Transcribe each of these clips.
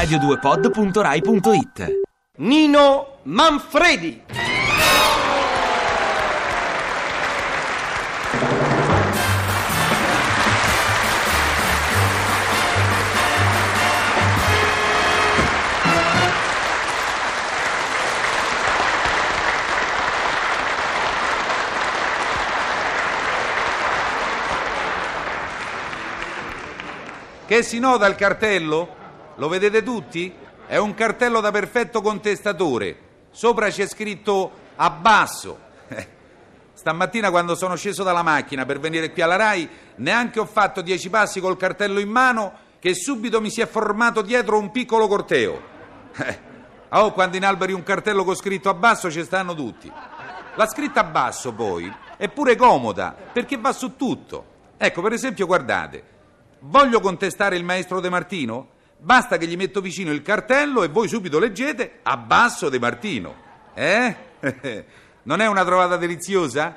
radio2pod.rai.it Nino Manfredi. Che si nota il cartello? Lo vedete tutti? È un cartello da perfetto contestatore. Sopra c'è scritto abbasso. Stamattina quando sono sceso dalla macchina per venire qui alla RAI, neanche ho fatto dieci passi col cartello in mano che subito mi si è formato dietro un piccolo corteo. Oh, quando in alberi un cartello con scritto abbasso ci stanno tutti. La scritta abbasso poi è pure comoda perché va su tutto. Ecco, per esempio, guardate, voglio contestare il maestro De Martino? Basta che gli metto vicino il cartello e voi subito leggete abbasso De Martino. Eh? Non è una trovata deliziosa?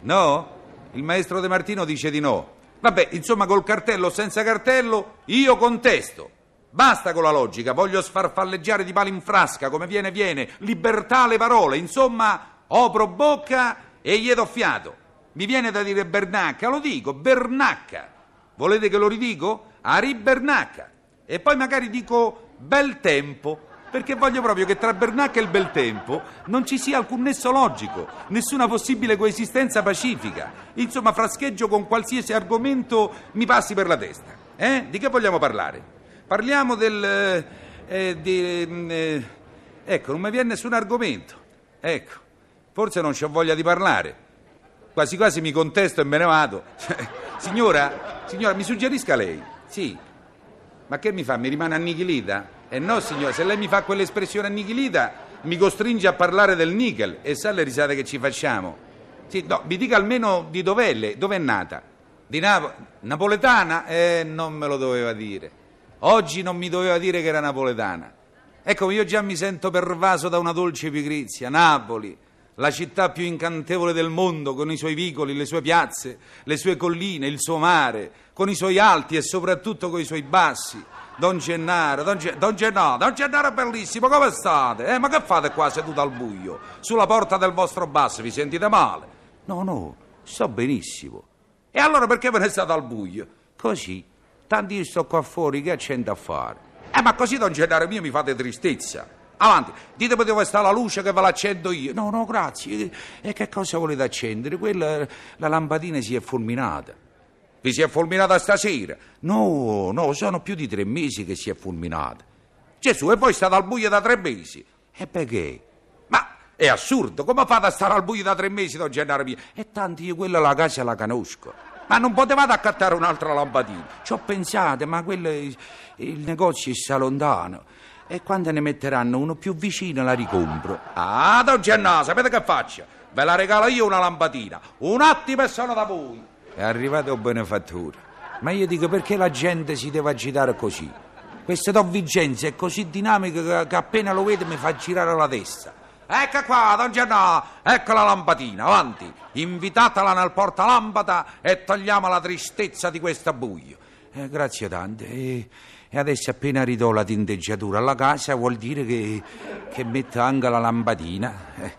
No? Il maestro De Martino dice di no. Vabbè, insomma, col cartello o senza cartello, io contesto. Basta con la logica, voglio sfarfalleggiare di palo in frasca, come viene viene, libertà alle parole, insomma, opro bocca e gli do fiato. Mi viene da dire Bernacca, lo dico, Bernacca. Volete che lo ridico? Ari Bernacca. E poi magari dico bel tempo, perché voglio proprio che tra Bernacca e il bel tempo non ci sia alcun nesso logico, nessuna possibile coesistenza pacifica. Insomma, frascheggio con qualsiasi argomento mi passi per la testa. Eh? Di che vogliamo parlare? Parliamo del... eh, eh, di, mm, eh, ecco, non mi viene nessun argomento. Ecco, forse non c'ho voglia di parlare. Quasi quasi mi contesto e me ne vado. signora, signora, mi suggerisca lei. Sì. Ma che mi fa? Mi rimane annichilita? Eh no, signora, se lei mi fa quell'espressione annichilita, mi costringe a parlare del nickel. E sa le risate che ci facciamo? Sì, no, mi dica almeno di dov'è lei, dove è nata? Di Napoli? Napoletana? Eh, non me lo doveva dire. Oggi non mi doveva dire che era napoletana. Ecco, io già mi sento pervaso da una dolce pigrizia. Napoli, la città più incantevole del mondo, con i suoi vicoli, le sue piazze, le sue colline, il suo mare, con i suoi alti e soprattutto con i suoi bassi. Don Gennaro, Don, Ge- Don Gennaro, Don Gennaro bellissimo, come state? Eh, ma che fate qua seduto al buio? Sulla porta del vostro basso, vi sentite male? No, no, sto benissimo. E allora perché ve ne state al buio? Così. Tanti io sto qua fuori, che accendo a fare? Eh, ma così, Don Gennaro mio, mi fate tristezza. Avanti, ditemi dove sta la luce che ve l'accendo io. No, no, grazie. E che cosa volete accendere? Quella, la lampadina si è fulminata. Vi si è fulminata stasera? No, no, sono più di tre mesi che si è fulminata. Gesù, e voi state al buio da tre mesi? E perché? Ma è assurdo, come fate a stare al buio da tre mesi, Don Gennaro mio? E tanti io quella la casa la conosco. Ma non potevate accattare un'altra lampadina? Ci ho pensato, ma quello, il negozio sta lontano. E quando ne metteranno uno più vicino la ricompro. Ah, Don Gennaro, sapete che faccio? Ve la regalo io una lampadina. Un attimo e sono da voi. È arrivato benefattore. Ma io dico perché la gente si deve agitare così? Questa Don Vincenzo è così dinamica che, appena lo vedo mi fa girare la testa. Ecco qua, Don Gennaro, ecco la lampadina, avanti. Invitatela nel portalampada e togliamo la tristezza di questo buio. Eh, grazie tante. E, e adesso appena ridò la tinteggiatura alla casa vuol dire che, che metto anche la lampadina. Eh.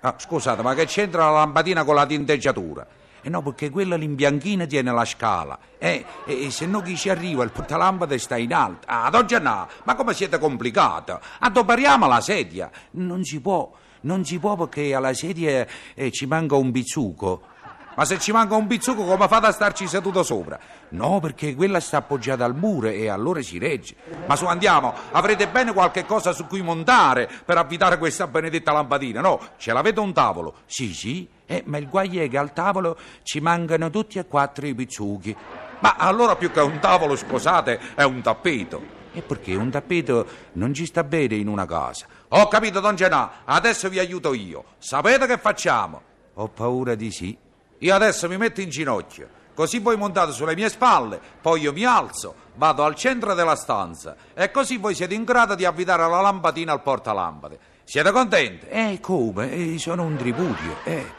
Ah, scusate, ma che c'entra la lampadina con la tinteggiatura? Eh no, perché quella l'imbianchina tiene la scala. Eh, e, e se no chi ci arriva, il portalampada sta in alto. Ah, Don Gennaro, ma come siete complicata? Adoperiamo la sedia. Non si può, non si può perché alla sedia eh, ci manca un bizzuco. Ma se ci manca un bizzuco, come fate a starci seduto sopra? No, perché quella sta appoggiata al muro e allora si regge. Ma su, andiamo, avrete bene qualche cosa su cui montare per avvitare questa benedetta lampadina, no? Ce l'avete un tavolo? Sì, sì, eh, ma il guai è che al tavolo ci mancano tutti e quattro i bizzuchi. Ma allora più che un tavolo, scusate, è un tappeto. E perché un tappeto non ci sta bene in una casa? Ho capito, Don Genà, adesso vi aiuto io. Sapete che facciamo? Ho paura di sì. Io adesso mi metto in ginocchio, così voi montate sulle mie spalle, poi io mi alzo, vado al centro della stanza e così voi siete in grado di avvitare la lampadina al portalampade. Siete contenti? Eh, come? Eh, sono un tripudio. Eh,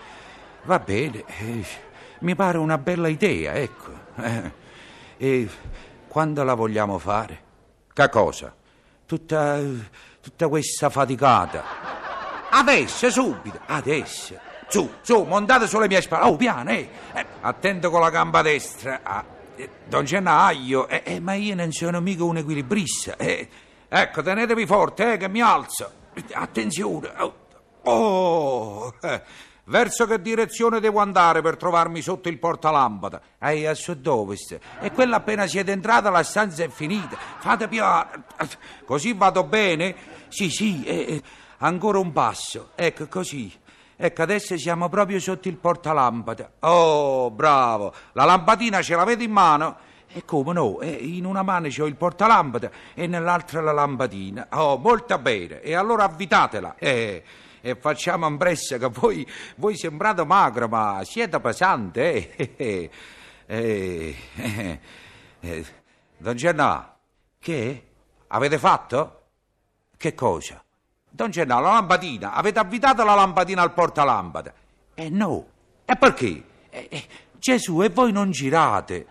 va bene, eh, mi pare una bella idea, ecco. Eh, e quando la vogliamo fare? Che cosa? tutta, tutta questa faticata. Adesso, subito, adesso. Su, su, montate sulle mie spalle. Oh, piano, eh. eh attento con la gamba destra. Ah, eh, don Gennaio, eh, eh, ma io non sono mica un equilibrista. Eh. Ecco, tenetevi forte, eh, che mi alzo. Attenzione. Oh, oh eh. Verso che direzione devo andare per trovarmi sotto il portalampada? Ehi, a sud-ovest. E quella appena siete entrata la stanza è finita. Fate piano. Così vado bene? Sì, sì, eh, ancora un passo. Ecco, così. Ecco, adesso siamo proprio sotto il portalampada. Oh, bravo! La lampadina ce l'avete in mano? E come no? Eh, in una mano c'ho il portalampada e nell'altra la lampadina. Oh, molto bene. E allora avvitatela. Eh, e facciamo impressa che voi, voi sembrate magro, ma siete pesante. Eh, eh, eh, eh. Don Gennà, che? Avete fatto? Che cosa? Don Gennaro, la lampadina, avete avvitato la lampadina al portalampada? Eh no. E perché? Eh, eh, Gesù, e voi non girate.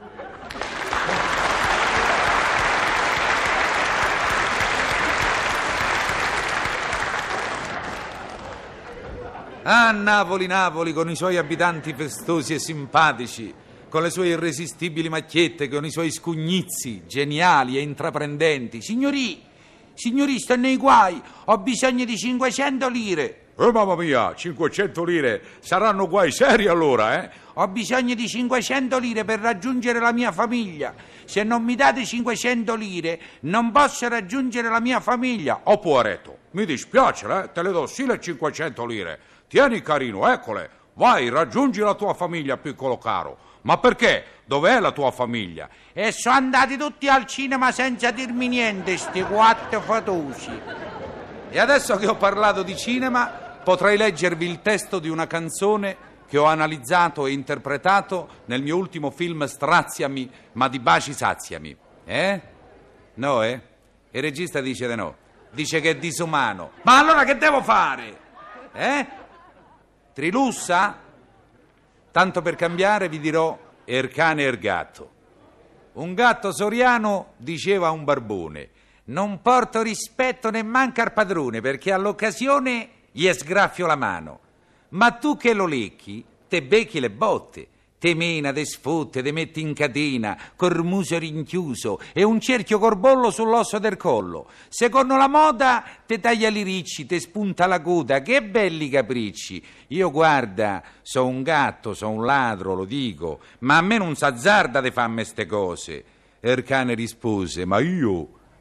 Ah, Napoli, Napoli, con i suoi abitanti festosi e simpatici, con le sue irresistibili macchiette, con i suoi scugnizi geniali e intraprendenti. Signori, Signori, sto nei guai, ho bisogno di 500 lire. Oh mamma mia, 500 lire saranno guai seri allora, eh? Ho bisogno di 500 lire per raggiungere la mia famiglia. Se non mi date 500 lire, non posso raggiungere la mia famiglia. Oh, poveretto, mi dispiace, eh? Te le do sì le 500 lire. Tieni, carino, eccole. Vai, raggiungi la tua famiglia, piccolo caro. Ma perché? Dov'è la tua famiglia? E sono andati tutti al cinema senza dirmi niente, sti quattro fatosi. E adesso che ho parlato di cinema, potrei leggervi il testo di una canzone che ho analizzato e interpretato nel mio ultimo film Straziami, ma di baci saziami. Eh? No, eh? Il regista dice di no. Dice che è disumano. Ma allora che devo fare? Eh? Trilussa? Tanto per cambiare vi dirò Ercane er gatto. Un gatto soriano diceva a un barbone: Non porto rispetto né manca al padrone perché all'occasione gli sgraffio la mano. Ma tu che lo lecchi, te becchi le botte te mena, te sfotte, te metti in catena, col muso rinchiuso e un cerchio corbollo sull'osso del collo. Secondo la moda, te taglia i ricci, te spunta la coda, che belli capricci. Io guarda, so un gatto, so un ladro, lo dico, ma a me non s'azzarda di farmi ste cose. E il cane rispose, ma io,